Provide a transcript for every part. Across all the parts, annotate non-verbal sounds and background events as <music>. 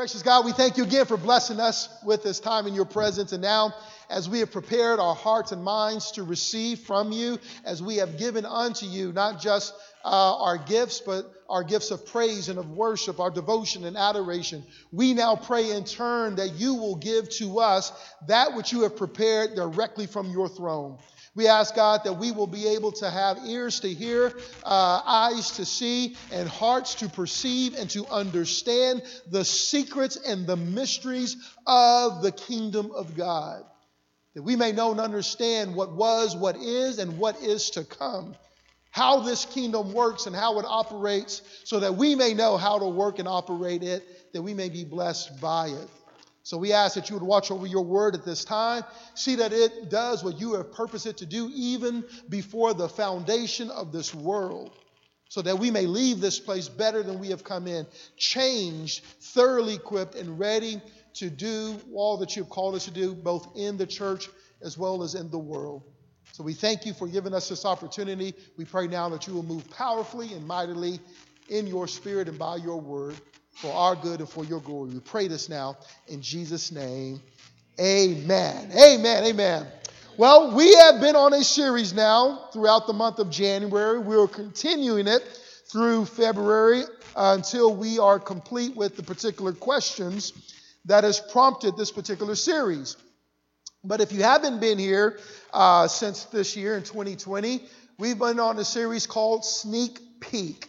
Gracious God, we thank you again for blessing us with this time in your presence. And now, as we have prepared our hearts and minds to receive from you, as we have given unto you not just uh, our gifts, but our gifts of praise and of worship, our devotion and adoration, we now pray in turn that you will give to us that which you have prepared directly from your throne. We ask God that we will be able to have ears to hear, uh, eyes to see, and hearts to perceive and to understand the secrets and the mysteries of the kingdom of God. That we may know and understand what was, what is, and what is to come. How this kingdom works and how it operates, so that we may know how to work and operate it, that we may be blessed by it. So we ask that you would watch over your word at this time. See that it does what you have purposed it to do even before the foundation of this world. So that we may leave this place better than we have come in, changed, thoroughly equipped, and ready to do all that you've called us to do, both in the church as well as in the world. So we thank you for giving us this opportunity. We pray now that you will move powerfully and mightily in your spirit and by your word for our good and for your glory. We pray this now in Jesus' name. Amen. Amen. Amen. Well, we have been on a series now throughout the month of January. We're continuing it through February until we are complete with the particular questions that has prompted this particular series. But if you haven't been here uh, since this year in 2020, we've been on a series called Sneak Peek.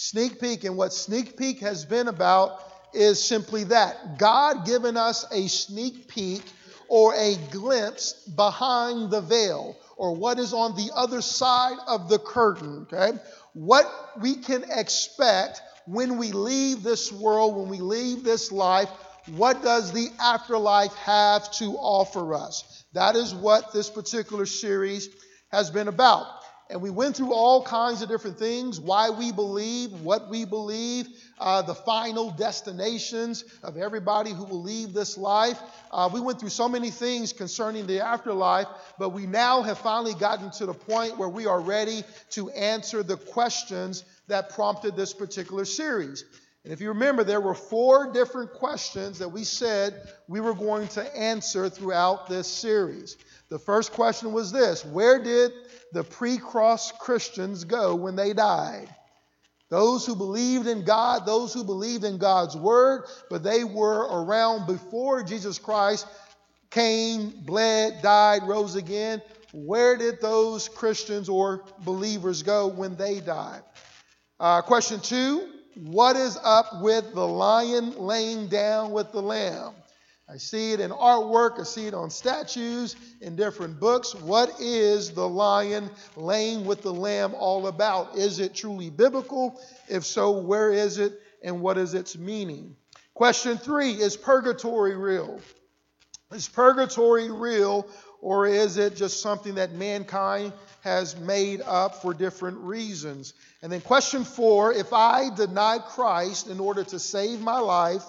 Sneak peek, and what sneak peek has been about is simply that God given us a sneak peek or a glimpse behind the veil or what is on the other side of the curtain, okay? What we can expect when we leave this world, when we leave this life, what does the afterlife have to offer us? That is what this particular series has been about. And we went through all kinds of different things why we believe, what we believe, uh, the final destinations of everybody who will leave this life. Uh, we went through so many things concerning the afterlife, but we now have finally gotten to the point where we are ready to answer the questions that prompted this particular series. And if you remember, there were four different questions that we said we were going to answer throughout this series. The first question was this Where did the pre cross Christians go when they died? Those who believed in God, those who believed in God's word, but they were around before Jesus Christ came, bled, died, rose again. Where did those Christians or believers go when they died? Uh, question two What is up with the lion laying down with the lamb? I see it in artwork, I see it on statues, in different books. What is the lion laying with the lamb all about? Is it truly biblical? If so, where is it and what is its meaning? Question three Is purgatory real? Is purgatory real or is it just something that mankind has made up for different reasons? And then question four If I deny Christ in order to save my life,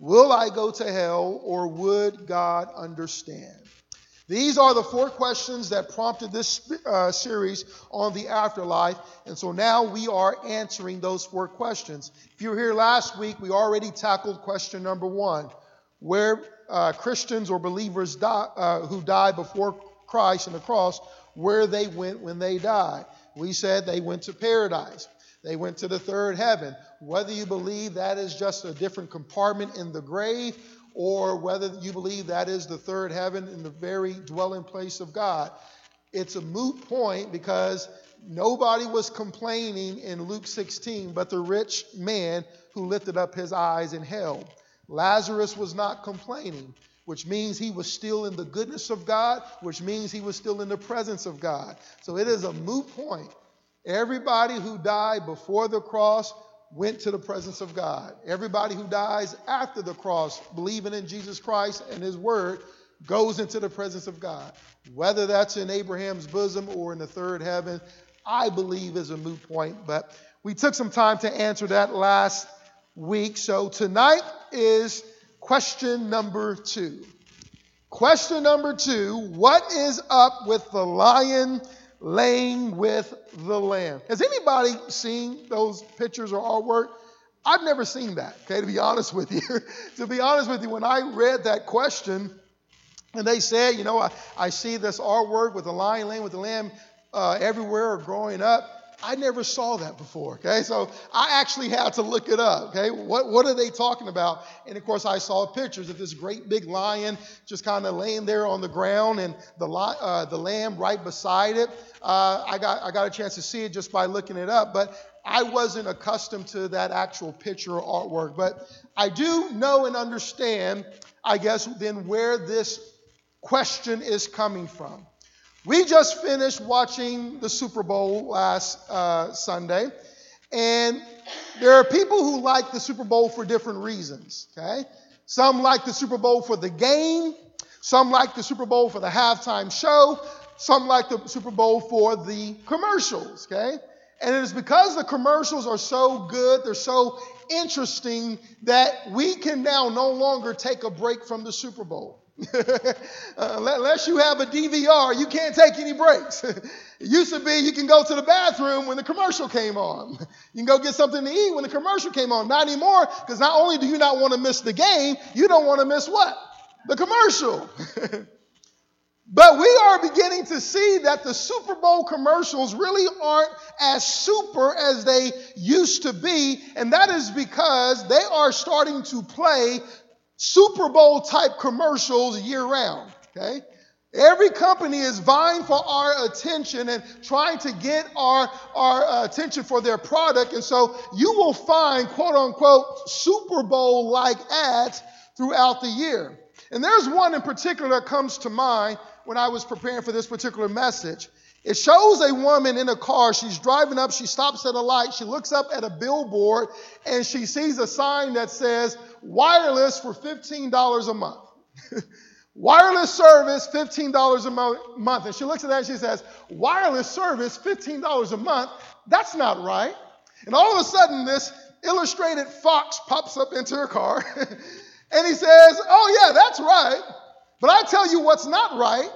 Will I go to hell or would God understand? These are the four questions that prompted this uh, series on the afterlife. And so now we are answering those four questions. If you were here last week, we already tackled question number one where uh, Christians or believers die, uh, who died before Christ and the cross, where they went when they died. We said they went to paradise. They went to the third heaven. Whether you believe that is just a different compartment in the grave, or whether you believe that is the third heaven in the very dwelling place of God, it's a moot point because nobody was complaining in Luke 16 but the rich man who lifted up his eyes in hell. Lazarus was not complaining, which means he was still in the goodness of God, which means he was still in the presence of God. So it is a moot point. Everybody who died before the cross went to the presence of God. Everybody who dies after the cross, believing in Jesus Christ and his word, goes into the presence of God. Whether that's in Abraham's bosom or in the third heaven, I believe is a moot point. But we took some time to answer that last week. So tonight is question number two. Question number two What is up with the lion? Laying with the Lamb. Has anybody seen those pictures or artwork? I've never seen that, okay, to be honest with you. <laughs> to be honest with you, when I read that question, and they said, you know, I, I see this artwork with the lion laying with the lamb uh, everywhere growing up. I never saw that before, okay? So I actually had to look it up, okay? What, what are they talking about? And of course, I saw pictures of this great big lion just kind of laying there on the ground and the, uh, the lamb right beside it. Uh, I, got, I got a chance to see it just by looking it up, but I wasn't accustomed to that actual picture or artwork. But I do know and understand, I guess, then where this question is coming from. We just finished watching the Super Bowl last uh, Sunday, and there are people who like the Super Bowl for different reasons, okay? Some like the Super Bowl for the game, some like the Super Bowl for the halftime show, some like the Super Bowl for the commercials, okay? And it is because the commercials are so good, they're so interesting, that we can now no longer take a break from the Super Bowl. <laughs> Uh, unless you have a DVR, you can't take any breaks. <laughs> it used to be you can go to the bathroom when the commercial came on. <laughs> You can go get something to eat when the commercial came on. Not anymore, because not only do you not want to miss the game, you don't want to miss what? The commercial. but we are beginning to see that the Super Bowl commercials really aren't as super as they used to be, and that is because they are starting to play Super Bowl type commercials year round, okay? Every company is vying for our attention and trying to get our, our attention for their product. And so you will find quote unquote Super Bowl like ads throughout the year. And there's one in particular that comes to mind when I was preparing for this particular message. It shows a woman in a car. She's driving up. She stops at a light. She looks up at a billboard and she sees a sign that says wireless for $15 a month. <laughs> wireless service, $15 a mo- month. And she looks at that and she says, wireless service, $15 a month. That's not right. And all of a sudden, this illustrated fox pops up into her car <laughs> and he says, Oh, yeah, that's right. But I tell you what's not right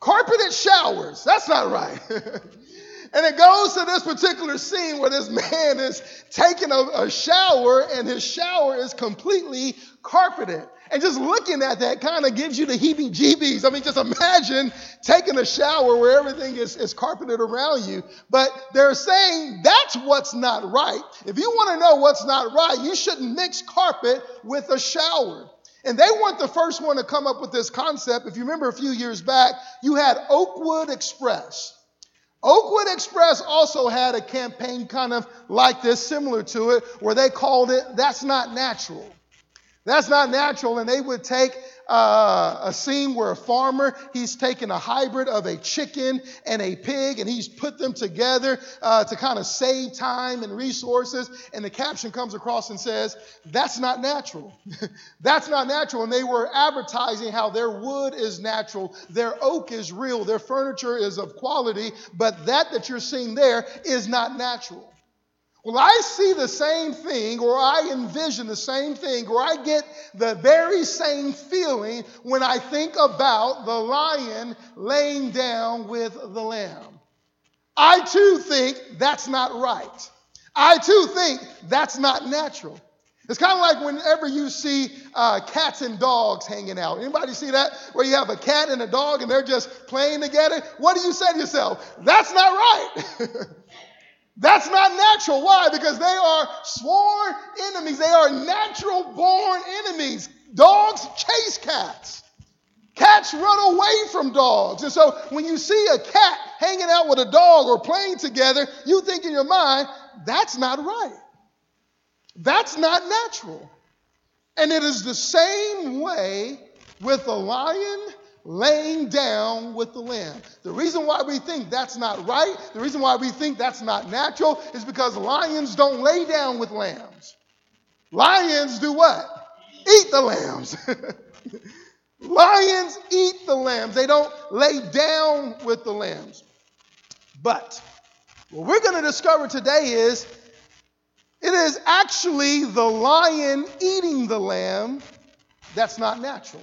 Carpeted showers. That's not right. <laughs> and it goes to this particular scene where this man is taking a, a shower and his shower is completely carpeted. And just looking at that kind of gives you the heebie jeebies. I mean, just imagine taking a shower where everything is, is carpeted around you. But they're saying that's what's not right. If you want to know what's not right, you shouldn't mix carpet with a shower. And they weren't the first one to come up with this concept. If you remember a few years back, you had Oakwood Express. Oakwood Express also had a campaign kind of like this, similar to it, where they called it That's Not Natural. That's not natural. And they would take uh, a scene where a farmer he's taken a hybrid of a chicken and a pig and he's put them together uh, to kind of save time and resources and the caption comes across and says that's not natural. <laughs> That's not natural and they were advertising how their wood is natural their oak is real their furniture is of quality but that that you're seeing there is not natural well, I see the same thing, or I envision the same thing, or I get the very same feeling when I think about the lion laying down with the lamb. I too think that's not right. I too think that's not natural. It's kind of like whenever you see uh, cats and dogs hanging out. Anybody see that? Where you have a cat and a dog and they're just playing together? What do you say to yourself? That's not right. <laughs> That's not natural. Why? Because they are sworn enemies. They are natural born enemies. Dogs chase cats. Cats run away from dogs. And so when you see a cat hanging out with a dog or playing together, you think in your mind, that's not right. That's not natural. And it is the same way with a lion laying down with the lamb. The reason why we think that's not right, the reason why we think that's not natural, is because lions don't lay down with lambs. Lions do what? Eat the lambs. <laughs> lions eat the lambs, they don't lay down with the lambs. But what we're going to discover today is it is actually the lion eating the lamb that's not natural.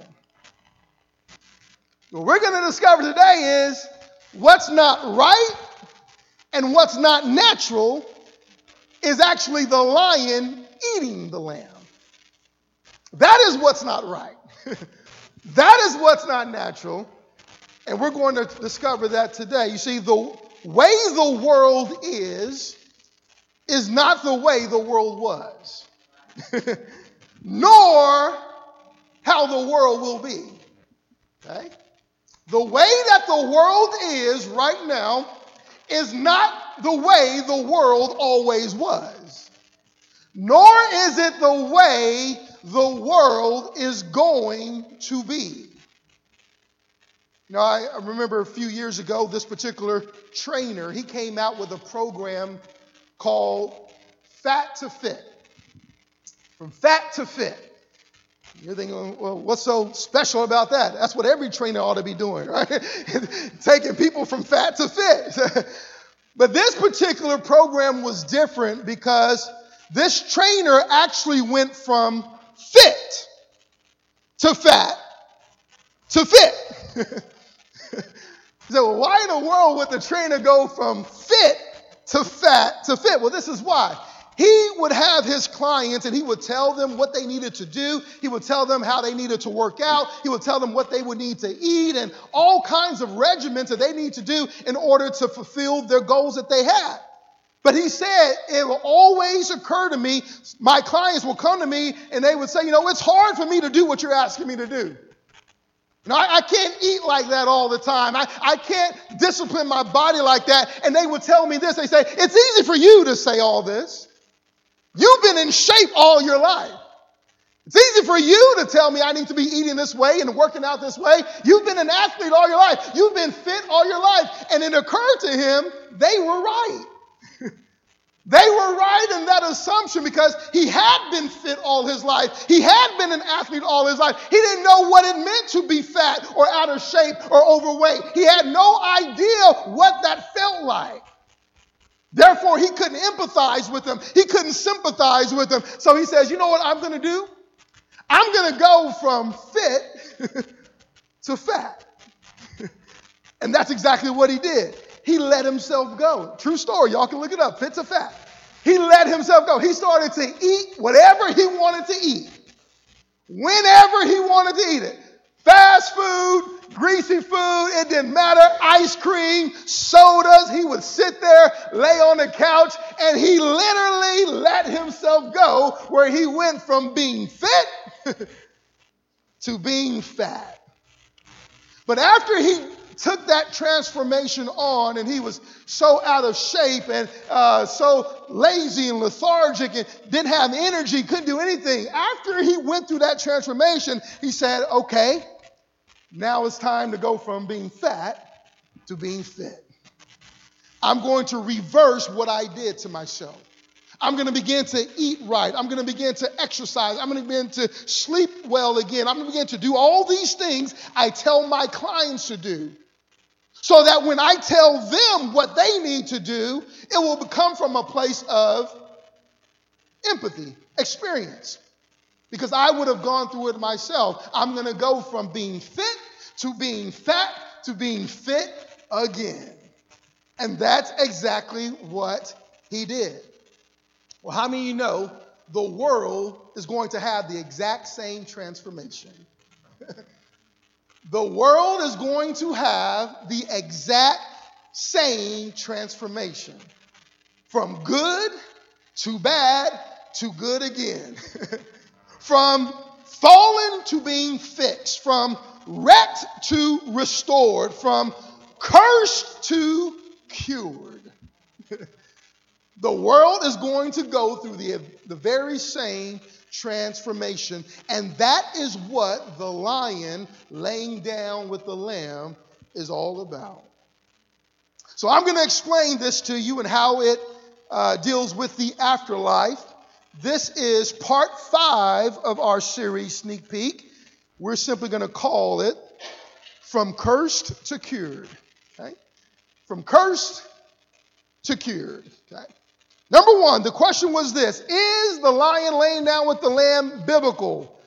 What we're going to discover today is what's not right and what's not natural is actually the lion eating the lamb. That is what's not right. <laughs> that is what's not natural. And we're going to discover that today. You see, the way the world is, is not the way the world was, <laughs> nor how the world will be. Okay? The way that the world is right now is not the way the world always was, nor is it the way the world is going to be. Know, I remember a few years ago, this particular trainer, he came out with a program called Fat to Fit. From fat to fit. You're thinking, well, what's so special about that? That's what every trainer ought to be doing, right? <laughs> Taking people from fat to fit. <laughs> but this particular program was different because this trainer actually went from fit to fat to fit. <laughs> so, why in the world would the trainer go from fit to fat to fit? Well, this is why. He would have his clients and he would tell them what they needed to do. He would tell them how they needed to work out. He would tell them what they would need to eat and all kinds of regimens that they need to do in order to fulfill their goals that they had. But he said, it will always occur to me, my clients will come to me and they would say, you know, it's hard for me to do what you're asking me to do. You know, I, I can't eat like that all the time. I, I can't discipline my body like that. And they would tell me this. They say, it's easy for you to say all this. You've been in shape all your life. It's easy for you to tell me I need to be eating this way and working out this way. You've been an athlete all your life. You've been fit all your life. And it occurred to him they were right. <laughs> They were right in that assumption because he had been fit all his life. He had been an athlete all his life. He didn't know what it meant to be fat or out of shape or overweight. He had no idea what that felt like. Therefore, he couldn't empathize with them. He couldn't sympathize with them. So he says, You know what I'm going to do? I'm going to go from fit <laughs> to fat. <laughs> and that's exactly what he did he let himself go. True story. Y'all can look it up. Fit to fat. He let himself go. He started to eat whatever he wanted to eat, whenever he wanted to eat it. Fast food, greasy food, it didn't matter. Ice cream, sodas. He would sit there, lay on the couch, and he literally let himself go where he went from being fit <laughs> to being fat. But after he took that transformation on and he was so out of shape and uh, so lazy and lethargic and didn't have energy, couldn't do anything. After he went through that transformation, he said, okay, now it's time to go from being fat to being fit. I'm going to reverse what I did to myself. I'm going to begin to eat right. I'm going to begin to exercise. I'm going to begin to sleep well again. I'm going to begin to do all these things I tell my clients to do. So that when I tell them what they need to do, it will come from a place of empathy, experience. Because I would have gone through it myself. I'm going to go from being fit to being fat to being fit again. And that's exactly what he did. Well, how many of you know the world is going to have the exact same transformation? <laughs> the world is going to have the exact same transformation from good to bad to good again, <laughs> from fallen to being fixed, from wrecked to restored, from cursed to cured. <laughs> the world is going to go through the, the very same transformation. And that is what the lion laying down with the lamb is all about. So I'm going to explain this to you and how it uh, deals with the afterlife. This is part five of our series, Sneak Peek. We're simply going to call it From Cursed to Cured. Okay? From cursed to cured. Okay? Number one, the question was this Is the lion laying down with the lamb biblical?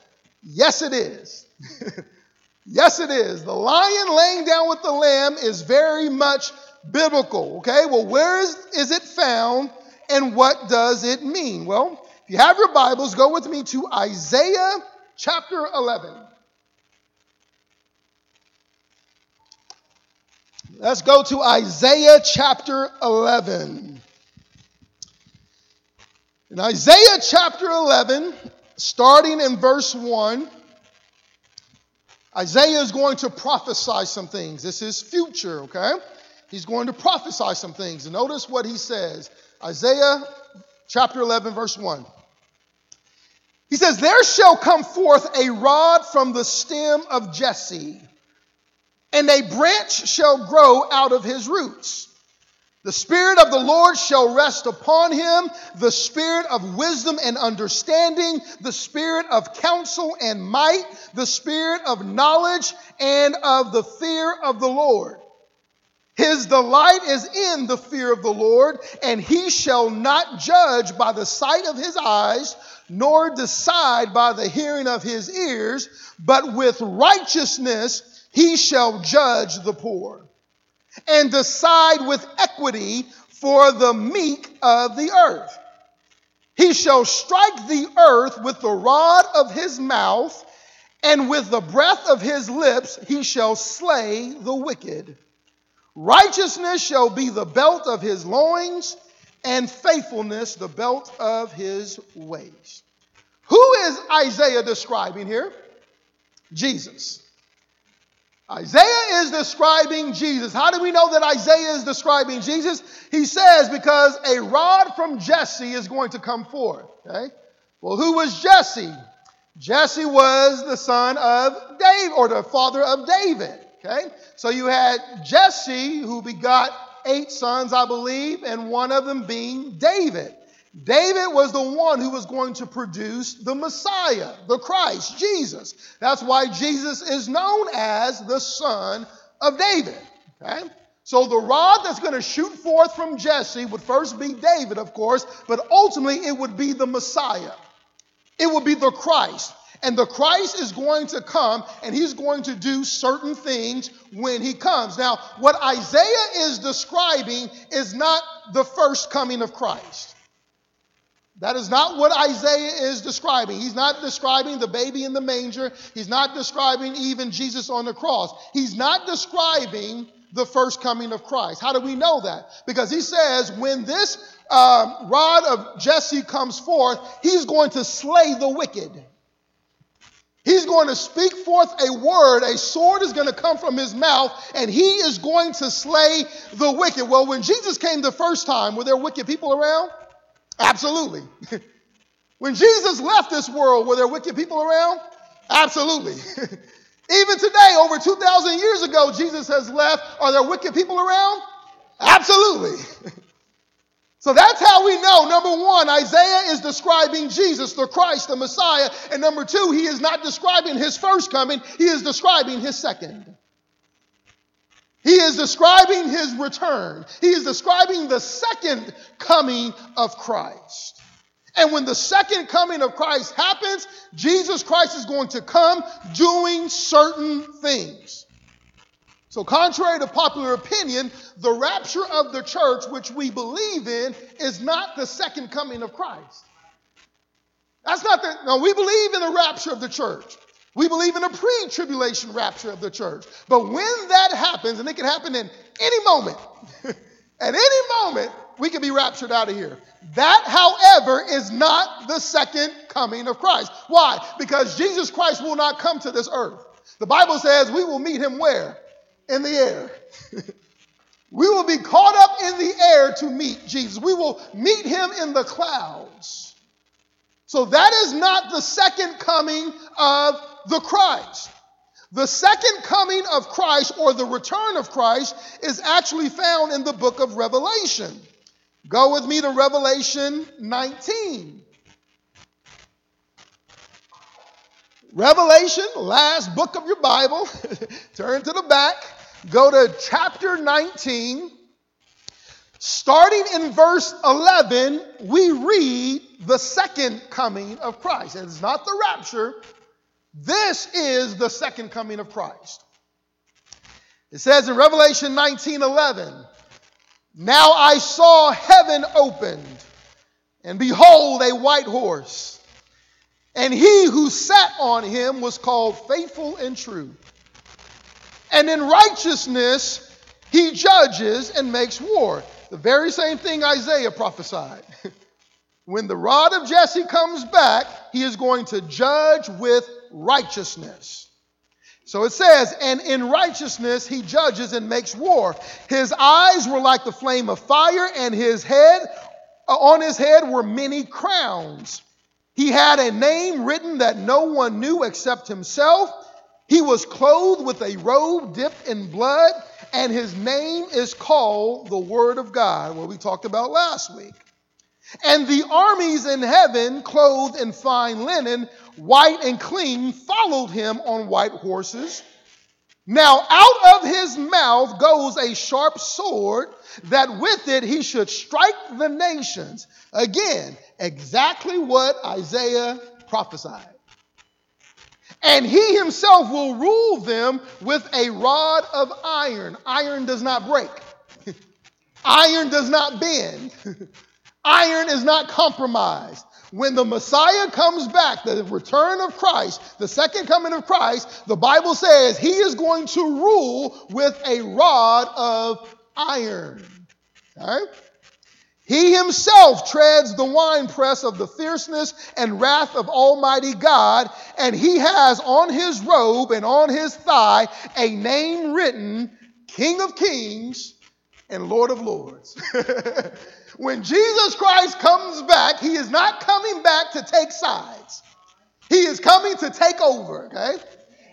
Yes, it is. <laughs> yes, it is. The lion laying down with the lamb is very much biblical. Okay, well, where is, is it found and what does it mean? Well, If you have your Bibles, go with me to Isaiah chapter 11. Let's go to Isaiah chapter 11. In Isaiah chapter 11, starting in verse 1, Isaiah is going to prophesy some things. This is future, okay? He's going to prophesy some things. Notice what he says Isaiah chapter 11, verse 1. He says, There shall come forth a rod from the stem of Jesse and a branch shall grow out of his roots. The Spirit of the Lord shall rest upon him, the Spirit of wisdom and understanding, the Spirit of counsel and might, the Spirit of knowledge and of the fear of the Lord. His delight is in the fear of the Lord, and he shall not judge by the sight of his eyes, nor decide by the hearing of his ears, but with righteousness he shall judge the poor and decide with equity for the meek of the earth. He shall strike the earth with the rod of his mouth, and with the breath of his lips he shall slay the wicked. Righteousness shall be the belt of his loins, and faithfulness the belt of his waist. Who is Isaiah describing here? Jesus. Isaiah is describing Jesus. How do we know that Isaiah is describing Jesus? He says, because a rod from Jesse is going to come forth. Okay? Well, who was Jesse? Jesse was the son of David, or the father of David. Okay? So you had Jesse, who begot eight sons, I believe, and one of them being David. David was the one who was going to produce the Messiah, the Christ, Jesus. That's why Jesus is known as the son of David. Okay? So the rod that's going to shoot forth from Jesse would first be David, of course, but ultimately it would be the Messiah. It would be the Christ. And the Christ is going to come and he's going to do certain things when he comes. Now, what Isaiah is describing is not the first coming of Christ. That is not what Isaiah is describing. He's not describing the baby in the manger. He's not describing even Jesus on the cross. He's not describing the first coming of Christ. How do we know that? Because he says, when this uh, rod of Jesse comes forth, he's going to slay the wicked. He's going to speak forth a word. A sword is going to come from his mouth, and he is going to slay the wicked. Well, when Jesus came the first time, were there wicked people around? Absolutely. <laughs> when Jesus left this world, were there wicked people around? Absolutely. <laughs> Even today, over 2,000 years ago, Jesus has left. Are there wicked people around? Absolutely. <laughs> so that's how we know. Number one, Isaiah is describing Jesus, the Christ, the Messiah. And number two, he is not describing his first coming, he is describing his second. He is describing his return. He is describing the second coming of Christ. And when the second coming of Christ happens, Jesus Christ is going to come doing certain things. So, contrary to popular opinion, the rapture of the church, which we believe in, is not the second coming of Christ. That's not the, no, we believe in the rapture of the church. We believe in a pre tribulation rapture of the church. But when that happens, and it can happen in any moment, <laughs> at any moment, we can be raptured out of here. That, however, is not the second coming of Christ. Why? Because Jesus Christ will not come to this earth. The Bible says we will meet him where? In the air. <laughs> we will be caught up in the air to meet Jesus. We will meet him in the clouds. So that is not the second coming of the Christ. The second coming of Christ or the return of Christ is actually found in the book of Revelation. Go with me to Revelation 19. Revelation, last book of your Bible. <laughs> Turn to the back. Go to chapter 19. Starting in verse 11, we read the second coming of Christ. It's not the rapture, this is the second coming of Christ. It says in Revelation 19 11, Now I saw heaven opened, And behold, a white horse. And he who sat on him was called faithful and true. And in righteousness he judges and makes war. The very same thing Isaiah prophesied. <laughs> when the rod of Jesse comes back, he is going to judge with righteousness. So it says, and in righteousness he judges and makes war. His eyes were like the flame of fire, and his head, uh, on his head were many crowns. He had a name written that no one knew except himself. He was clothed with a robe dipped in blood, and his name is called the Word of God, what we talked about last week. And the armies in heaven, clothed in fine linen, white and clean, followed him on white horses. Now, out of his mouth goes a sharp sword, that with it he should strike the nations. Again, exactly what Isaiah prophesied. And he himself will rule them with a rod of iron. Iron does not break, <laughs> iron does not bend, <laughs> iron is not compromised. When the Messiah comes back, the return of Christ, the second coming of Christ, the Bible says he is going to rule with a rod of iron. Okay? He himself treads the winepress of the fierceness and wrath of Almighty God, and he has on his robe and on his thigh a name written King of Kings and Lord of Lords. <laughs> when Jesus Christ comes back, he is not coming back to take sides, he is coming to take over, okay?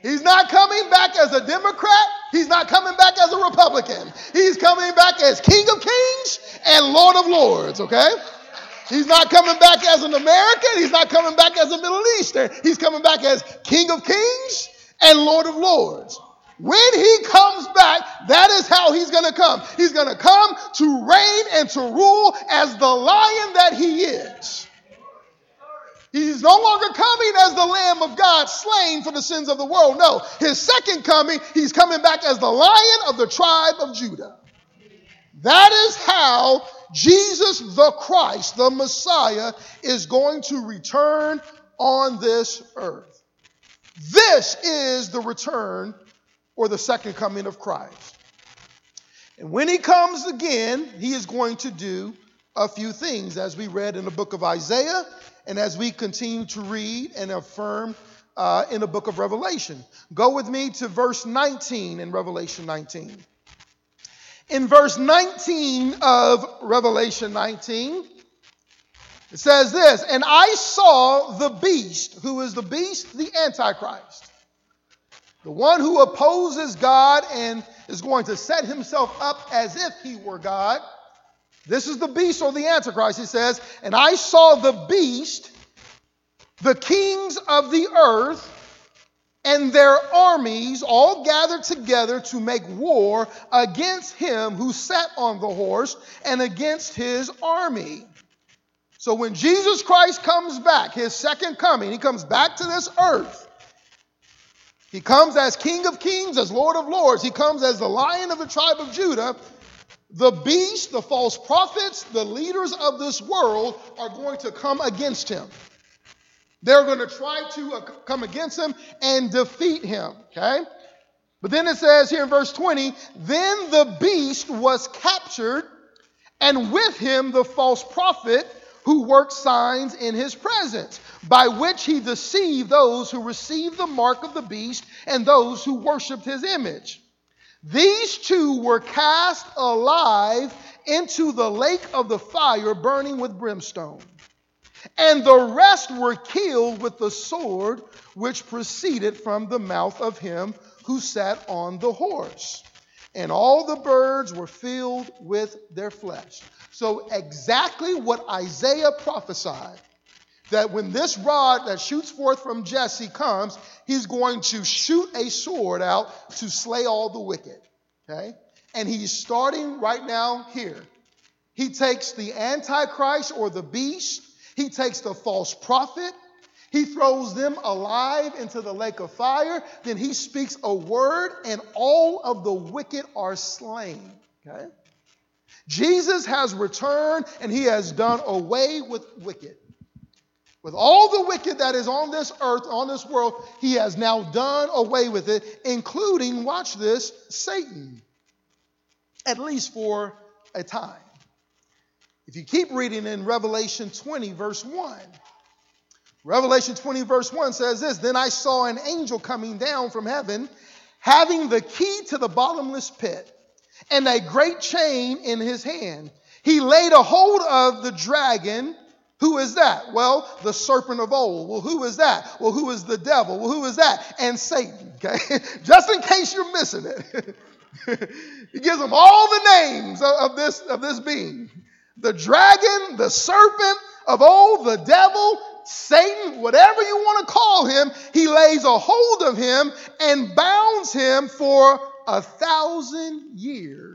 He's not coming back as a Democrat. He's not coming back as a Republican. He's coming back as King of Kings and Lord of Lords, okay? He's not coming back as an American. He's not coming back as a Middle Eastern. He's coming back as King of Kings and Lord of Lords. When he comes back, that is how he's going to come. He's going to come to reign and to rule as the lion that he is. He's no longer coming as the Lamb of God slain for the sins of the world. No, his second coming, he's coming back as the Lion of the tribe of Judah. That is how Jesus the Christ, the Messiah, is going to return on this earth. This is the return or the second coming of Christ. And when he comes again, he is going to do a few things, as we read in the book of Isaiah and as we continue to read and affirm uh, in the book of Revelation. Go with me to verse 19 in Revelation 19. In verse 19 of Revelation 19, it says this And I saw the beast. Who is the beast? The Antichrist. The one who opposes God and is going to set himself up as if he were God this is the beast or the Antichrist, he says. And I saw the beast, the kings of the earth, and their armies all gathered together to make war against him who sat on the horse and against his army. So when Jesus Christ comes back, his second coming, he comes back to this earth. He comes as King of Kings, as Lord of Lords. He comes as the Lion of the tribe of Judah. The beast, the false prophets, the leaders of this world are going to come against him. They're going to try to come against him and defeat him, okay? But then it says here in verse 20, then the beast was captured, and with him the false prophet who worked signs in his presence, by which he deceived those who received the mark of the beast and those who worshiped his image. These two were cast alive into the lake of the fire burning with brimstone. And the rest were killed with the sword which proceeded from the mouth of him who sat on the horse. And all the birds were filled with their flesh. So, exactly what Isaiah prophesied that when this rod that shoots forth from Jesse comes, he's going to shoot a sword out to slay all the wicked. Okay? And he's starting right now here. He takes the Antichrist or the beast, he takes the false prophet, he throws them alive into the lake of fire, then he speaks a word, and all of the wicked are slain. Okay? Jesus has returned and he has done away with wicked. With all the wicked that is on this earth, on this world, he has now done away with it, including, watch this, Satan, at least for a time. If you keep reading in Revelation 20, verse 1, Revelation 20, verse 1 says this Then I saw an angel coming down from heaven, having the key to the bottomless pit and a great chain in his hand. He laid a hold of the dragon. Who is that? Well, the serpent of old. Well, who is that? Well, who is the devil? Well, who is that? And Satan, okay? <laughs> Just in case you're missing it. <laughs> he gives them all the names of this, of this being the dragon, the serpent of old, the devil, Satan, whatever you want to call him, he lays a hold of him and bounds him for a thousand years.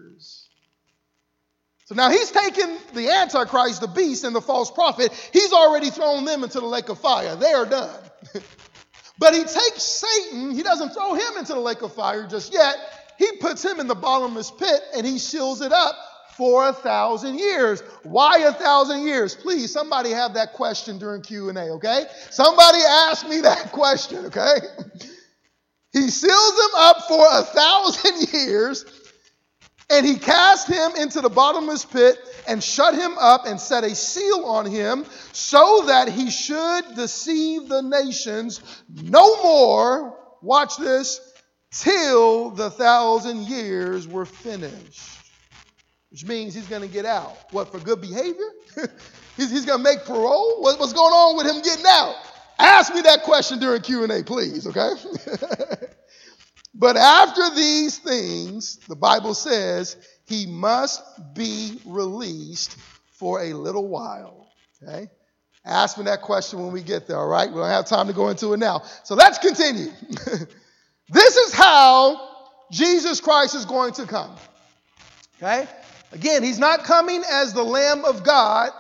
So now he's taken the Antichrist, the beast, and the false prophet. He's already thrown them into the lake of fire. They are done. <laughs> but he takes Satan, he doesn't throw him into the lake of fire just yet. He puts him in the bottomless pit and he seals it up for a thousand years. Why a thousand years? Please, somebody have that question during Q&A, okay? Somebody ask me that <laughs> question, okay? He seals him up for a thousand <laughs> years, and he cast him into the bottomless pit and shut him up and set a seal on him so that he should deceive the nations no more. Watch this till the thousand years were finished which means he's going to get out. What, for good behavior? <laughs> he's, he's going to make parole? What, what's going on with him getting out? Ask me that question during Q&A, please, okay? <laughs> but after these things, the Bible says he must be released for a little while, okay? Ask me that question when we get there, all right? We don't have time to go into it now. So let's continue. <laughs> this is how Jesus Christ is going to come. Okay? Again, he's not coming as the Lamb of God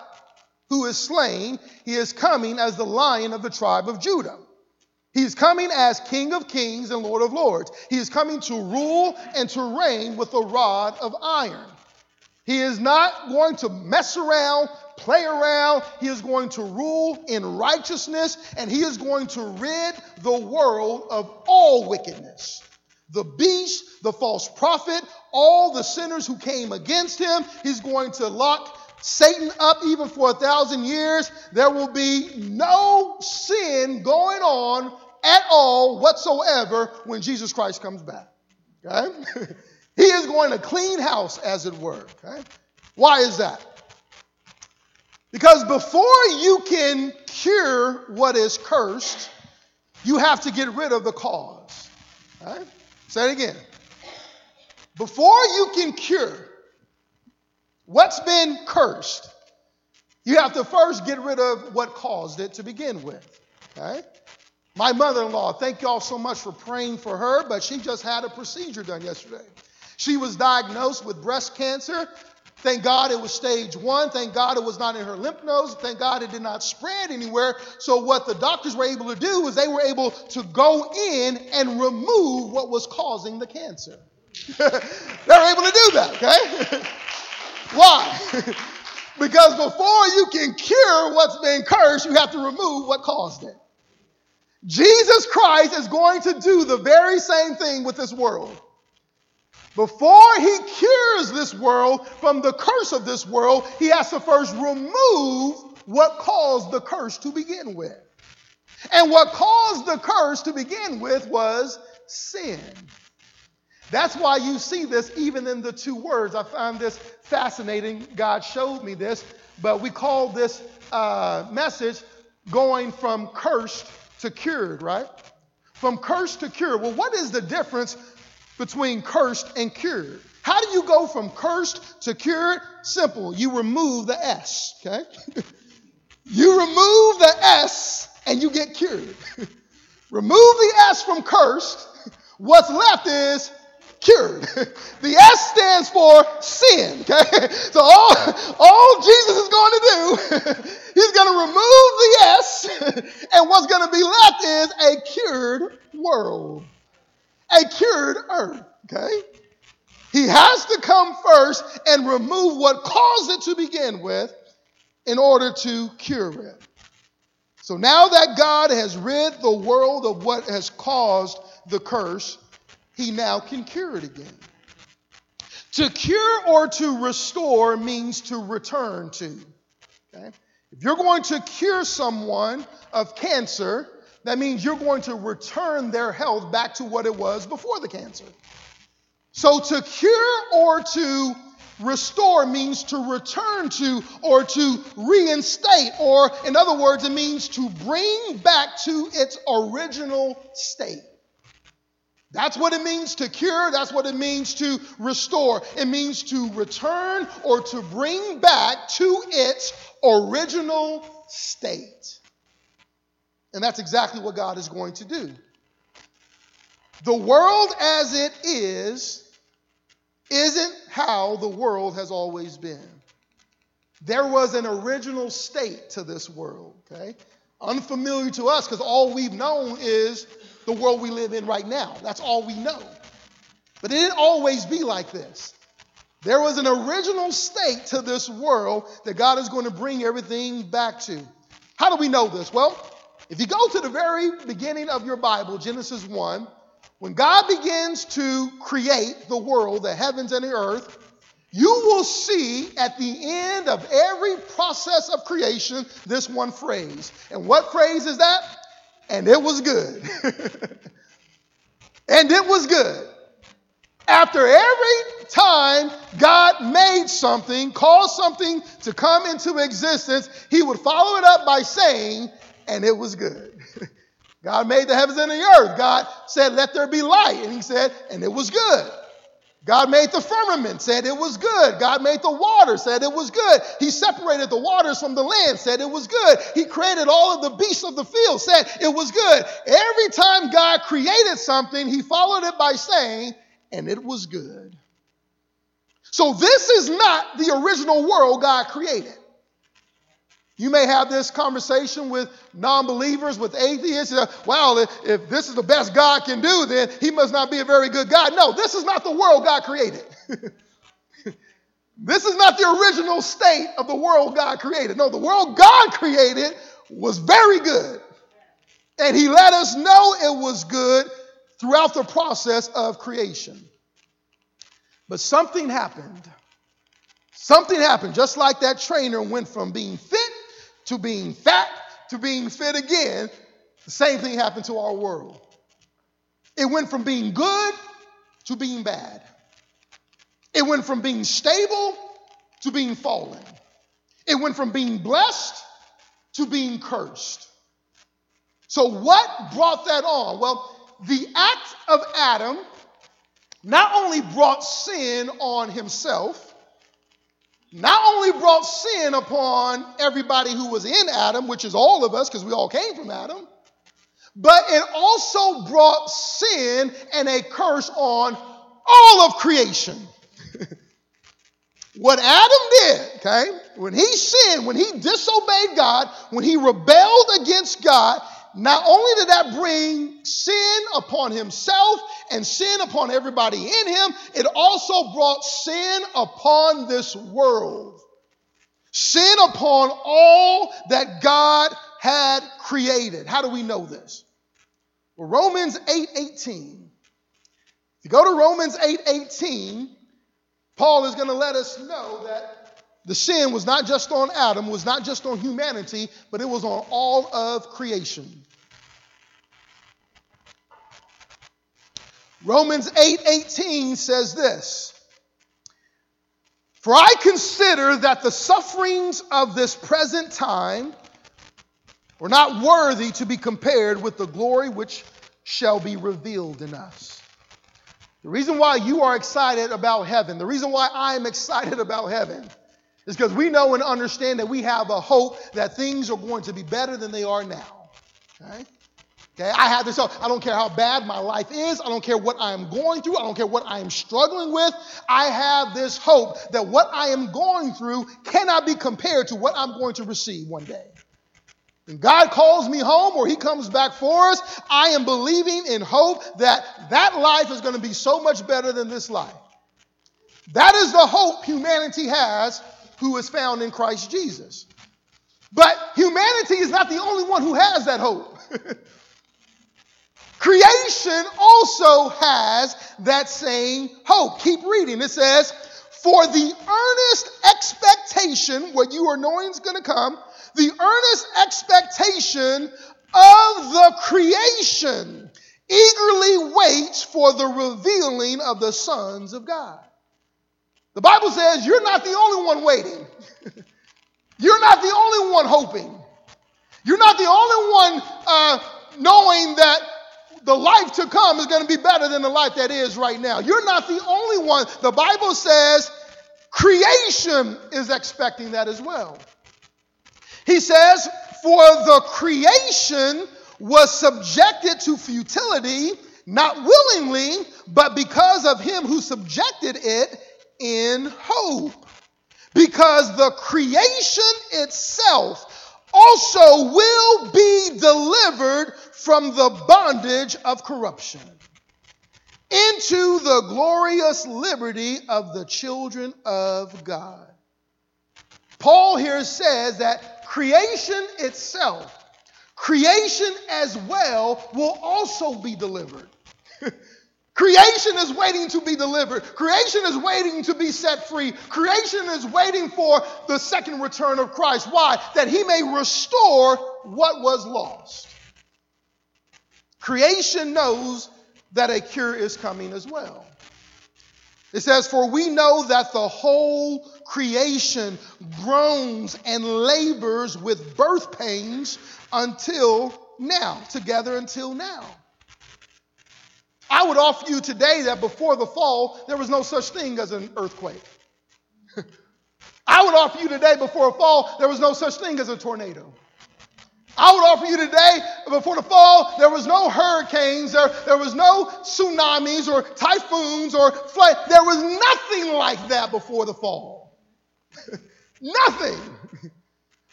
who is slain. He is coming as the Lion of the tribe of Judah. He is coming as King of kings and Lord of lords. He is coming to rule and to reign with a rod of iron. He is not going to mess around, play around. He is going to rule in righteousness and he is going to rid the world of all wickedness the beast, the false prophet, all the sinners who came against him. He's going to lock Satan up even for a thousand years. There will be no sin going on at all whatsoever when Jesus Christ comes back. Okay? <laughs> he is going to clean house, as it were. Okay? Why is that? Because before you can cure what is cursed, you have to get rid of the cause. Say it again. Before you can cure what's been cursed, you have to first get rid of what caused it to begin with. Okay? My mother in law, thank y'all so much for praying for her, but she just had a procedure done yesterday. She was diagnosed with breast cancer Thank God it was stage one. Thank God it was not in her lymph nodes. Thank God it did not spread anywhere. So, what the doctors were able to do was they were able to go in and remove what was causing the cancer. <laughs> they were able to do that, okay? <laughs> Why? <laughs> because before you can cure what's been cursed, you have to remove what caused it. Jesus Christ is going to do the very same thing with this world. Before he cures this world from the curse of this world, he has to first remove what caused the curse to begin with. And what caused the curse to begin with was sin. That's why you see this even in the two words. I find this fascinating. God showed me this, but we call this uh, message going from cursed to cured, right? From cursed to cured. Well, what is the difference between cursed and cured. How do you go from cursed to cured? Simple. You remove the S, okay? <laughs> you remove the S and you get cured. <laughs> remove the S from cursed. What's left is cured. <laughs> the S stands for sin, okay? <laughs> So all, all Jesus is going to do, <laughs> he's going to remove the S, and what's going to be left is a cured world a cured earth. Okay? He has to come first and remove what caused it to begin with in order to cure it. So now that God has rid the world of what has caused the curse, he now can cure it again. To cure or to restore means to return to. Okay? If you're going to cure someone of cancer, that means you're going to return their health back to what it was before the cancer. So to cure or to restore means to return to or to reinstate, or in other words, it means to bring back to its original state. That's what it means to cure. That's what it means to restore. It means to return or to bring back to its original state. And that's exactly what God is going to do. The world as it is isn't how the world has always been. There was an original state to this world, okay? Unfamiliar to us because all we've known is the world we live in right now. That's all we know. But it didn't always be like this. There was an original state to this world that God is going to bring everything back to. How do we know this? Well, if you go to the very beginning of your Bible, Genesis 1, when God begins to create the world, the heavens and the earth, you will see at the end of every process of creation this one phrase. And what phrase is that? And it was good. <laughs> and it was good. After every time God made something, caused something to come into existence, he would follow it up by saying, and it was good. <laughs> God made the heavens and the earth. God said, Let there be light. And he said, And it was good. God made the firmament, said it was good. God made the water, said it was good. He separated the waters from the land, said it was good. He created all of the beasts of the field, said it was good. Every time God created something, he followed it by saying, and it was good. So this is not the original world God created. You may have this conversation with non believers, with atheists. Uh, well, if, if, this is the best God can do, then he must not be a very good God. No, this is not the world God created. <laughs> this is not the original state of the world God created. No, the world God created was very good. And he let us know it was good throughout the process of creation. But something happened. Something happened, just like that trainer went from being fit to being fat to being fit again, the same thing happened to our world. It went from being good to being bad. It went from being stable to being fallen. It went from being blessed to being cursed. So, what brought that on? Well, the act of Adam not only brought sin on himself, not only brought sin upon everybody who was in Adam, which is all of us because we all came from Adam, but it also brought sin and a curse on all of creation. <laughs> what Adam did, okay, when he sinned, when he disobeyed God, when he rebelled against God, not only did that bring sin upon himself and sin upon everybody in him, it also brought sin upon this world. Sin upon all that God had created. How do we know this? Well, Romans 8 18. If you go to Romans 8 18, Paul is going to let us know that the sin was not just on Adam, was not just on humanity, but it was on all of creation. Romans 8 says this For I consider that the sufferings of this present time are not worthy to be compared with the glory which shall be revealed in us. The reason why you are excited about heaven, the reason why I am excited about heaven, is because we know and understand that we have a hope that things are going to be better than they are now. Okay, I have this hope. I don't care how bad my life is. I don't care what I am going through. I don't care what I am struggling with. I have this hope that what I am going through cannot be compared to what I'm going to receive one day. When God calls me home or He comes back for us, I am believing in hope that that life is going to be so much better than this life. That is the hope humanity has who is found in Christ Jesus. But humanity is not the only one who has that hope. <laughs> Creation also has that same hope. Keep reading. It says, For the earnest expectation, what you are knowing is going to come, the earnest expectation of the creation eagerly waits for the revealing of the sons of God. The Bible says you're not the only one waiting. <laughs> you're not the only one hoping. You're not the only one uh, knowing that the life to come is going to be better than the life that is right now. You're not the only one. The Bible says creation is expecting that as well. He says, For the creation was subjected to futility, not willingly, but because of him who subjected it in hope. Because the creation itself also will be delivered from the bondage of corruption into the glorious liberty of the children of God. Paul here says that creation itself, creation as well, will also be delivered. Creation is waiting to be delivered. Creation is waiting to be set free. Creation is waiting for the second return of Christ. Why? That he may restore what was lost. Creation knows that a cure is coming as well. It says, For we know that the whole creation groans and labors with birth pains until now, together until now. I would offer you today that before the fall, there was no such thing as an earthquake. <laughs> I would offer you today before a fall, there was no such thing as a tornado. I would offer you today, before the fall, there was no hurricanes, there, there was no tsunamis or typhoons or flood. There was nothing like that before the fall. <laughs> nothing.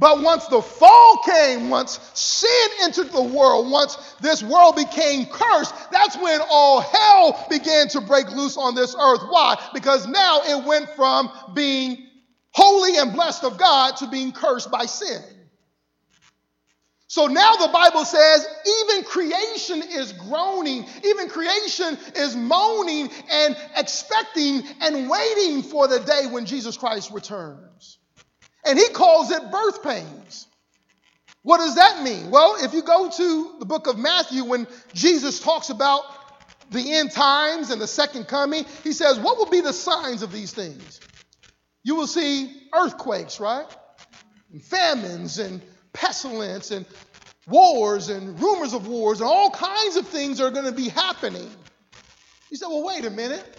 But once the fall came, once sin entered the world, once this world became cursed, that's when all hell began to break loose on this earth. Why? Because now it went from being holy and blessed of God to being cursed by sin. So now the Bible says even creation is groaning, even creation is moaning and expecting and waiting for the day when Jesus Christ returns. And he calls it birth pains. What does that mean? Well, if you go to the book of Matthew, when Jesus talks about the end times and the second coming, he says, What will be the signs of these things? You will see earthquakes, right? And famines and pestilence and wars and rumors of wars and all kinds of things are going to be happening. He said, Well, wait a minute.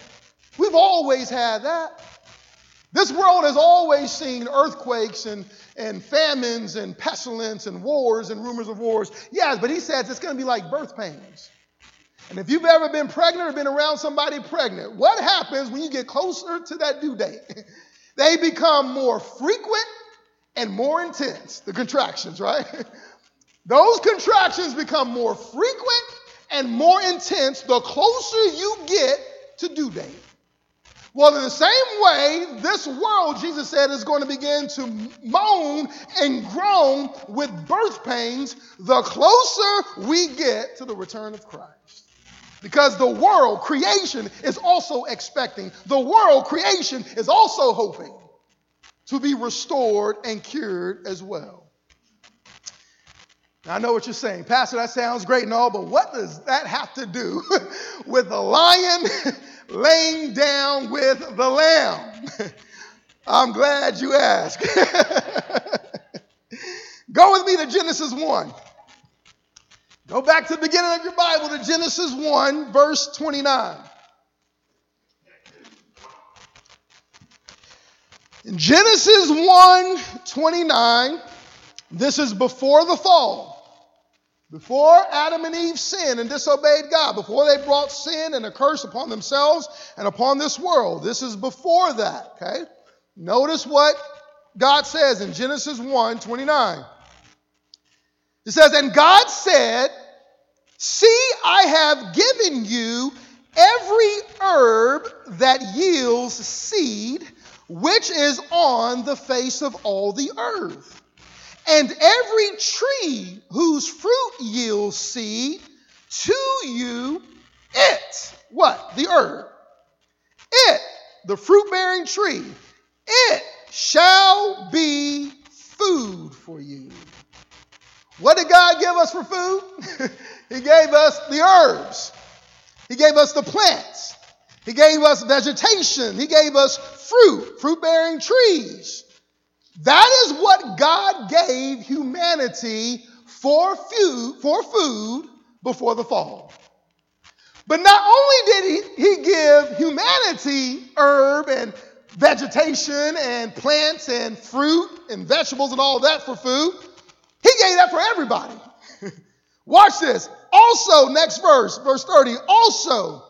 We've always had that. This world has always seen earthquakes and, and famines and pestilence and wars and rumors of wars. Yes, but he says it's going to be like birth pains. And if you've ever been pregnant or been around somebody pregnant, what happens when you get closer to that due date? <laughs> they become more frequent and more intense, the contractions, right? <laughs> Those contractions become more frequent and more intense the closer you get to due date. Well, in the same way, this world, Jesus said, is going to begin to moan and groan with birth pains the closer we get to the return of Christ. Because the world, creation, is also expecting, the world, creation, is also hoping to be restored and cured as well. I know what you're saying. Pastor, that sounds great and all, but what does that have to do <laughs> with the lion <laughs> laying down with the lamb? <laughs> I'm glad you asked. Go with me to Genesis 1. Go back to the beginning of your Bible to Genesis 1, verse 29. In Genesis 1 29, this is before the fall. Before Adam and Eve sinned and disobeyed God, before they brought sin and a curse upon themselves and upon this world, this is before that, okay? Notice what God says in Genesis 1 29. It says, And God said, See, I have given you every herb that yields seed, which is on the face of all the earth. And every tree whose fruit yields seed, to you it, what? The herb. It, the fruit bearing tree, it shall be food for you. What did God give us for food? <laughs> he gave us the herbs. He gave us the plants. He gave us vegetation. He gave us fruit, fruit bearing trees. That is what God gave humanity for food, for food before the fall. But not only did he, he give humanity herb and vegetation and plants and fruit and vegetables and all that for food, he gave that for everybody. <laughs> Watch this. Also, next verse, verse 30, also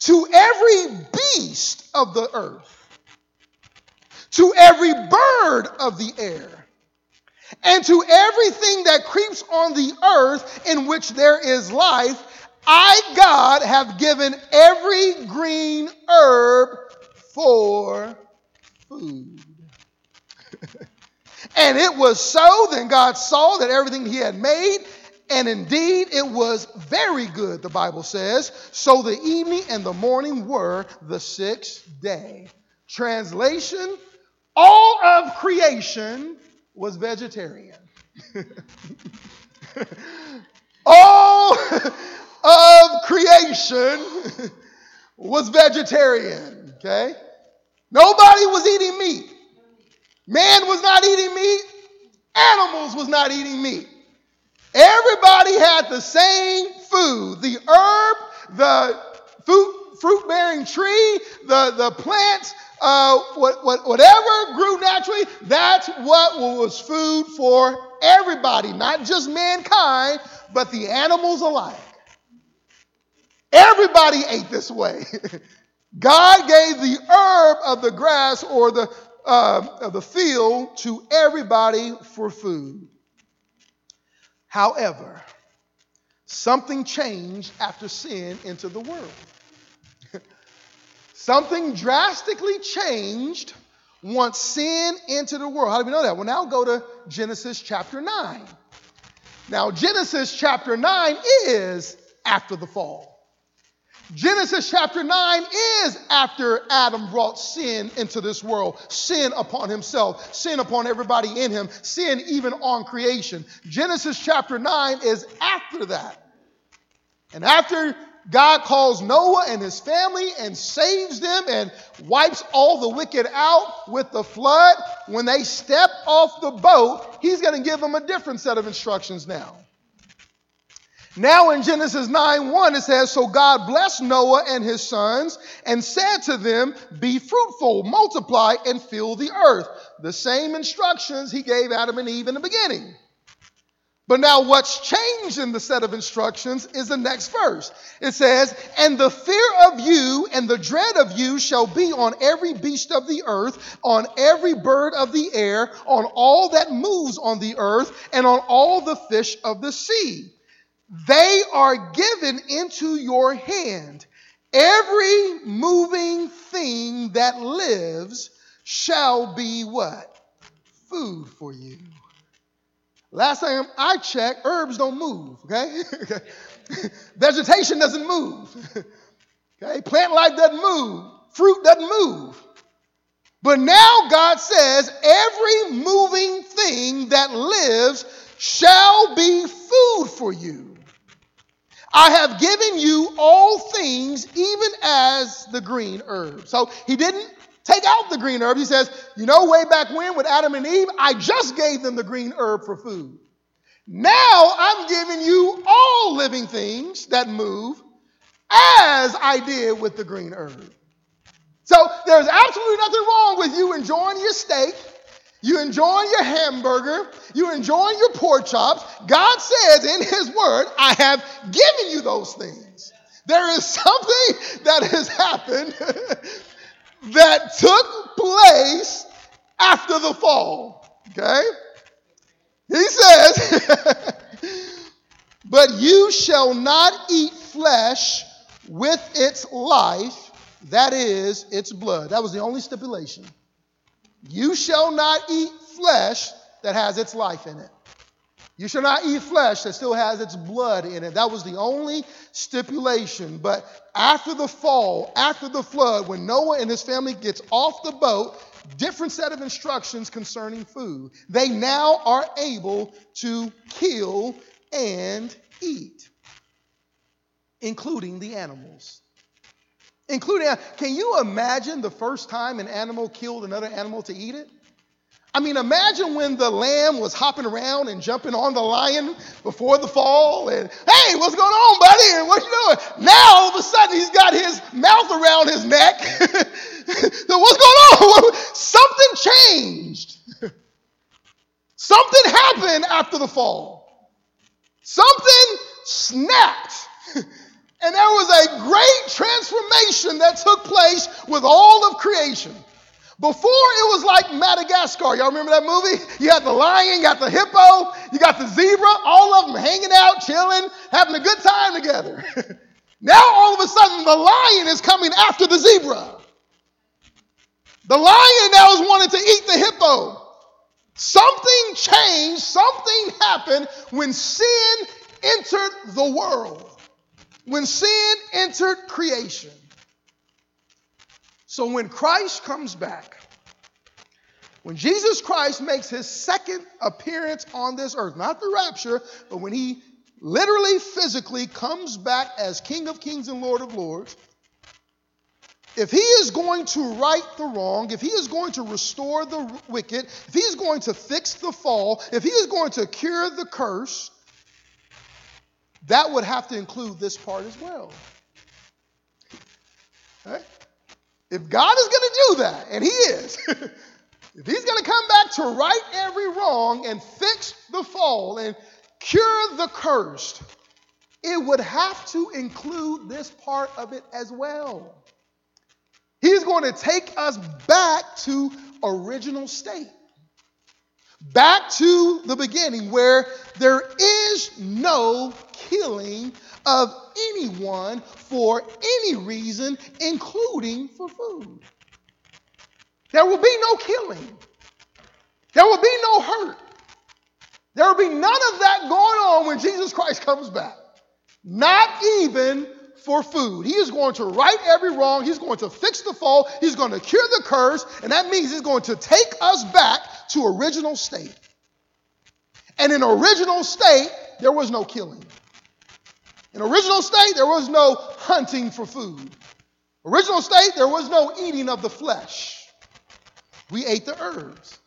to every beast of the earth, to every bird of the air, and to everything that creeps on the earth in which there is life, I, God, have given every green herb for food. <laughs> and it was so, then God saw that everything he had made, and indeed it was very good, the Bible says. So the evening and the morning were the sixth day. Translation All of creation was vegetarian. <laughs> All of creation was vegetarian, okay? Nobody was eating meat. Man was not eating meat. Animals was not eating meat. Everybody had the same food. The herb, the fruit, fruit bearing tree, the, the plants, uh, what, what, whatever grew naturally, that's what was food for everybody, not just mankind, but the animals alike. Everybody ate this way. <laughs> God gave the herb of the grass or the, uh, of the field to everybody for food. However, something changed after sin entered the world. Something drastically changed once sin entered the world. How do we know that? Well, now go to Genesis chapter 9. Now, Genesis chapter 9 is after the fall. Genesis chapter 9 is after Adam brought sin into this world, sin upon himself, sin upon everybody in him, sin even on creation. Genesis chapter 9 is after that. And after God calls Noah and his family and saves them and wipes all the wicked out with the flood, when they step off the boat, he's going to give them a different set of instructions now. Now in Genesis 9 1, it says, So God blessed Noah and his sons and said to them, Be fruitful, multiply, and fill the earth. The same instructions he gave Adam and Eve in the beginning. But now, what's changed in the set of instructions is the next verse. It says, And the fear of you and the dread of you shall be on every beast of the earth, on every bird of the air, on all that moves on the earth, and on all the fish of the sea. They are given into your hand. Every moving thing that lives shall be what? Food for you. Last time I checked, herbs don't move, okay? <laughs> Vegetation doesn't move. <laughs> okay? Plant life doesn't move. Fruit doesn't move. But now God says every moving thing that lives shall be food for you. I have given you all things, even as the green herb. So he didn't take out the green herb. He says, You know, way back when with Adam and Eve, I just gave them the green herb for food. Now I'm giving you all living things that move as I did with the green herb. So there's absolutely nothing wrong with you enjoying your steak you enjoying your hamburger, you enjoying your pork chops. God says in His Word, I have given you those things. There is something that has happened <laughs> that took place after the fall. Okay? He says, <laughs> But you shall not eat flesh with its life, that is, its blood. That was the only stipulation. You shall not eat flesh that has its life in it. You shall not eat flesh that still has its blood in it. That was the only stipulation. But after the fall, after the flood, when Noah and his family gets off the boat, different set of instructions concerning food. They now are able to kill and eat, including the animals. Including, can you imagine the first time an animal killed another animal to eat it? I mean, imagine when the lamb was hopping around and jumping on the lion before the fall, and hey, what's going on, buddy? And what you doing? Now all of a sudden he's got his mouth around his neck. <laughs> so what's going on? <laughs> Something changed. <laughs> Something happened after the fall. Something snapped. And there was a great transformation that took place with all of creation. Before it was like Madagascar. Y'all remember that movie? You had the lion, you got the hippo, you got the zebra, all of them hanging out, chilling, having a good time together. <laughs> now all of a sudden the lion is coming after the zebra. The lion now is wanting to eat the hippo. Something changed, something happened when sin entered the world, when sin entered creation. So when Christ comes back, when Jesus Christ makes his second appearance on this earth, not the rapture, but when he literally, physically comes back as King of Kings and Lord of Lords, if he is going to right the wrong, if he is going to restore the wicked, if he is going to fix the fall, if he is going to cure the curse, that would have to include this part as well. Right? If God is going to do that, and He is, <laughs> if He's going to come back to right every wrong and fix the fall and cure the cursed, it would have to include this part of it as well. He's going to take us back to original state. Back to the beginning where there is no killing of anyone for any reason, including for food. There will be no killing. There will be no hurt. There will be none of that going on when Jesus Christ comes back. Not even for food. He is going to right every wrong. He's going to fix the fall. He's going to cure the curse. And that means he's going to take us back to original state. And in original state, there was no killing. In original state, there was no hunting for food. Original state, there was no eating of the flesh. We ate the herbs.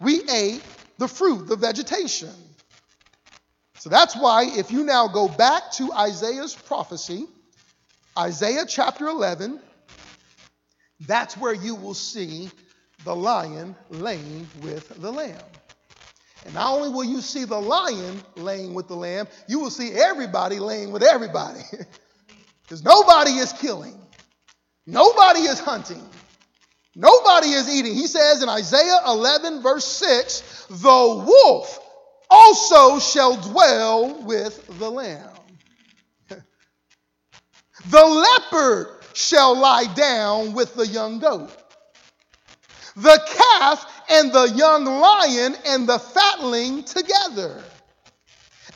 We ate the fruit, the vegetation. So that's why, if you now go back to Isaiah's prophecy, Isaiah chapter 11, that's where you will see the lion laying with the lamb. And not only will you see the lion laying with the lamb, you will see everybody laying with everybody. <laughs> Because nobody is killing, nobody is hunting, nobody is eating. He says in Isaiah 11, verse 6, the wolf also shall dwell with the lamb. <laughs> the leopard shall lie down with the young goat. The calf and the young lion and the fatling together.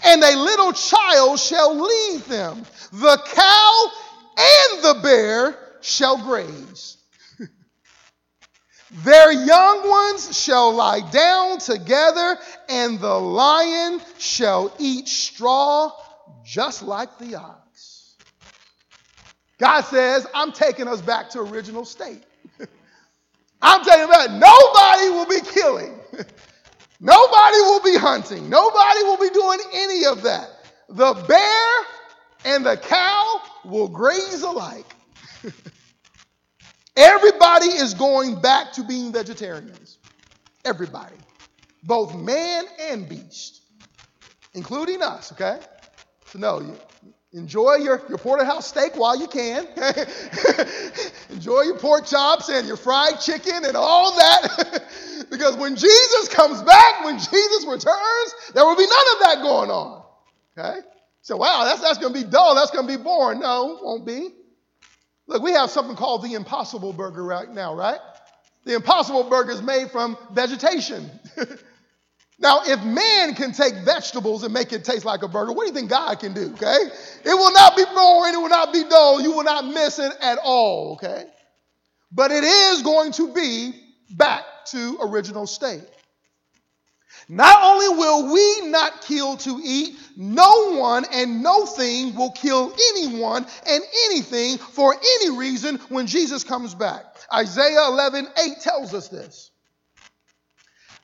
And a little child shall lead them. The cow and the bear shall graze. <laughs> Their young ones shall lie down together, and the lion shall eat straw just like the ox. God says, I'm taking us back to original state. I'm telling you that nobody will be killing. <laughs> nobody will be hunting. Nobody will be doing any of that. The bear and the cow will graze alike. <laughs> Everybody is going back to being vegetarians. Everybody. Both man and beast, including us, okay? So, no, you, Enjoy your, your porterhouse steak while you can. <laughs> Enjoy your pork chops and your fried chicken and all that. <laughs> because when Jesus comes back, when Jesus returns, there will be none of that going on. Okay? So, wow, that's, that's going to be dull. That's going to be boring. No, won't be. Look, we have something called the Impossible Burger right now, right? The Impossible Burger is made from vegetation. <laughs> now, if man can take vegetables and make it taste like a burger, what do you think God can do, okay? It will not be boring. It will not be dull. You will not miss it at all, okay? But it is going to be back to original state. Not only will we not kill to eat, no one and no thing will kill anyone and anything for any reason when Jesus comes back. Isaiah 11, 8 tells us this.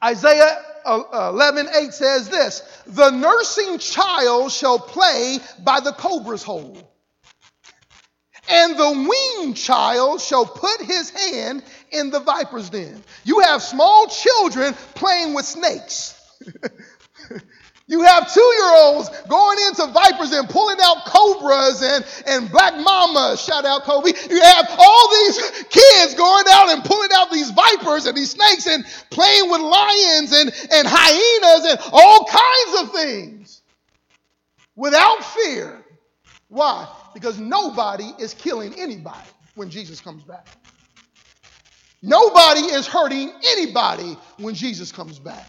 Isaiah 11, 8 says this The nursing child shall play by the cobra's hole, and the weaned child shall put his hand in the viper's den. You have small children playing with snakes. <laughs> you have two year olds going into vipers and pulling out cobras and, and black mamba, shout out Kobe. You have all these kids going out and pulling out these vipers and these snakes and playing with lions and, and hyenas and all kinds of things without fear. Why? Because nobody is killing anybody when Jesus comes back. Nobody is hurting anybody when Jesus comes back.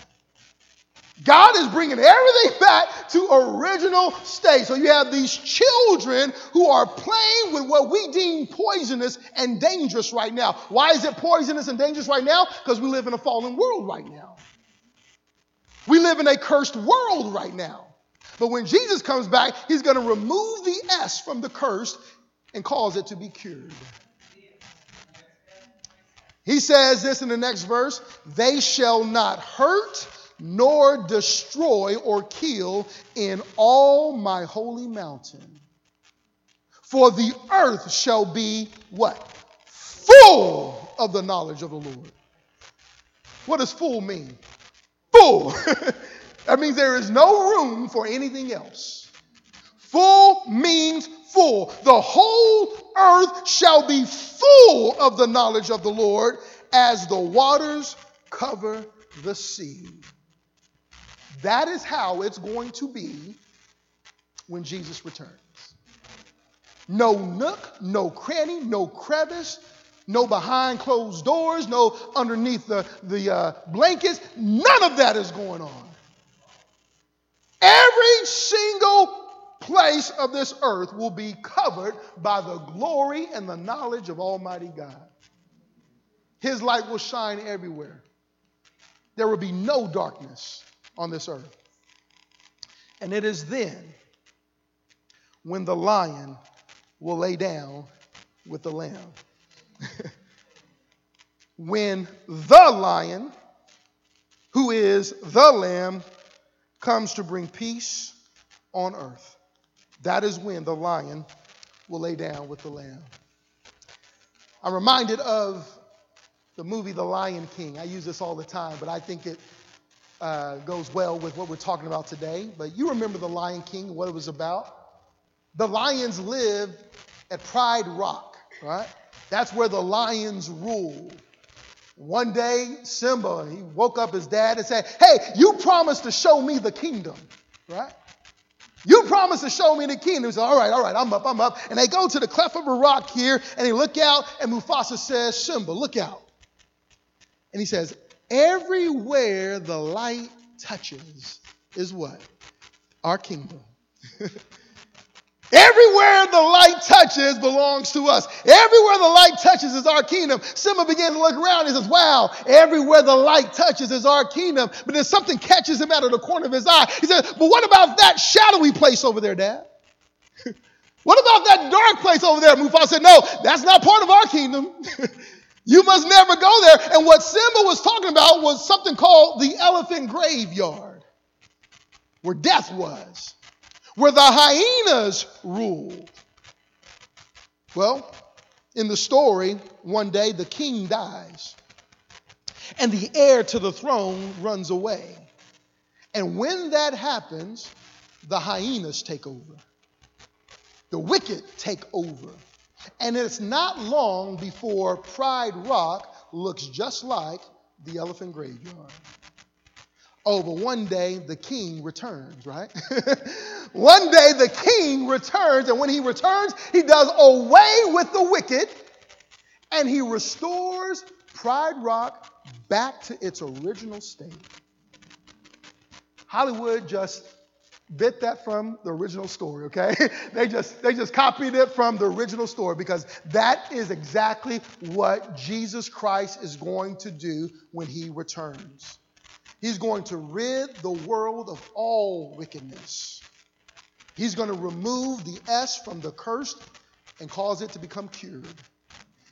God is bringing everything back to original state. So you have these children who are playing with what we deem poisonous and dangerous right now. Why is it poisonous and dangerous right now? Because we live in a fallen world right now. We live in a cursed world right now. But when Jesus comes back, he's going to remove the S from the cursed and cause it to be cured. He says this in the next verse they shall not hurt nor destroy or kill in all my holy mountain. For the earth shall be what? Full of the knowledge of the Lord. What does full mean? Full. <laughs> that means there is no room for anything else. Full means full. The whole earth shall be full of the knowledge of the Lord as the waters cover the sea. That is how it's going to be when Jesus returns. No nook, no cranny, no crevice, no behind closed doors, no underneath the, the uh, blankets. None of that is going on. Every single place of this earth will be covered by the glory and the knowledge of Almighty God. His light will shine everywhere. There will be no darkness on this earth. And it is then when the lion will lay down with the lamb. <laughs> when the lion, who is the lamb, comes to bring peace on earth. That is when the lion will lay down with the lamb. I'm reminded of the movie The Lion King. I use this all the time, but I think it uh, goes well with what we're talking about today. But you remember The Lion King, what it was about? The lions lived at Pride Rock, right? That's where the lions rule. One day, Simba, he woke up his dad and said, Hey, you promised to show me the kingdom, right? You promised to show me the kingdom. He said, All right, all right, I'm up, I'm up. And they go to the cleft of a rock here, and they look out, and Mufasa says, Simba, look out. And he says, Everywhere the light touches is what? Our kingdom. <laughs> Everywhere the light touches belongs to us. Everywhere the light touches is our kingdom. Simba began to look around and says, Wow, everywhere the light touches is our kingdom. But then something catches him out of the corner of his eye. He says, But what about that shadowy place over there, Dad? <laughs> what about that dark place over there? Mufasa said, No, that's not part of our kingdom. <laughs> You must never go there. And what Simba was talking about was something called the elephant graveyard, where death was, where the hyenas ruled. Well, in the story, one day the king dies, and the heir to the throne runs away. And when that happens, the hyenas take over. The wicked take over. And it's not long before Pride Rock looks just like the elephant graveyard. Oh, but one day the king returns, right? <laughs> one day the king returns, and when he returns, he does away with the wicked and he restores Pride Rock back to its original state. Hollywood just bit that from the original story, okay? <laughs> they just they just copied it from the original story because that is exactly what Jesus Christ is going to do when he returns. He's going to rid the world of all wickedness. He's going to remove the S from the cursed and cause it to become cured.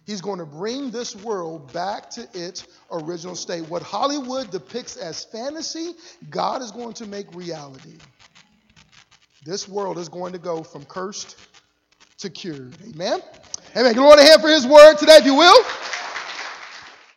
He's going to bring this world back to its original state. What Hollywood depicts as fantasy, God is going to make reality. This world is going to go from cursed to cured. Amen? Amen. Give the Lord a hand for his word today, if you will.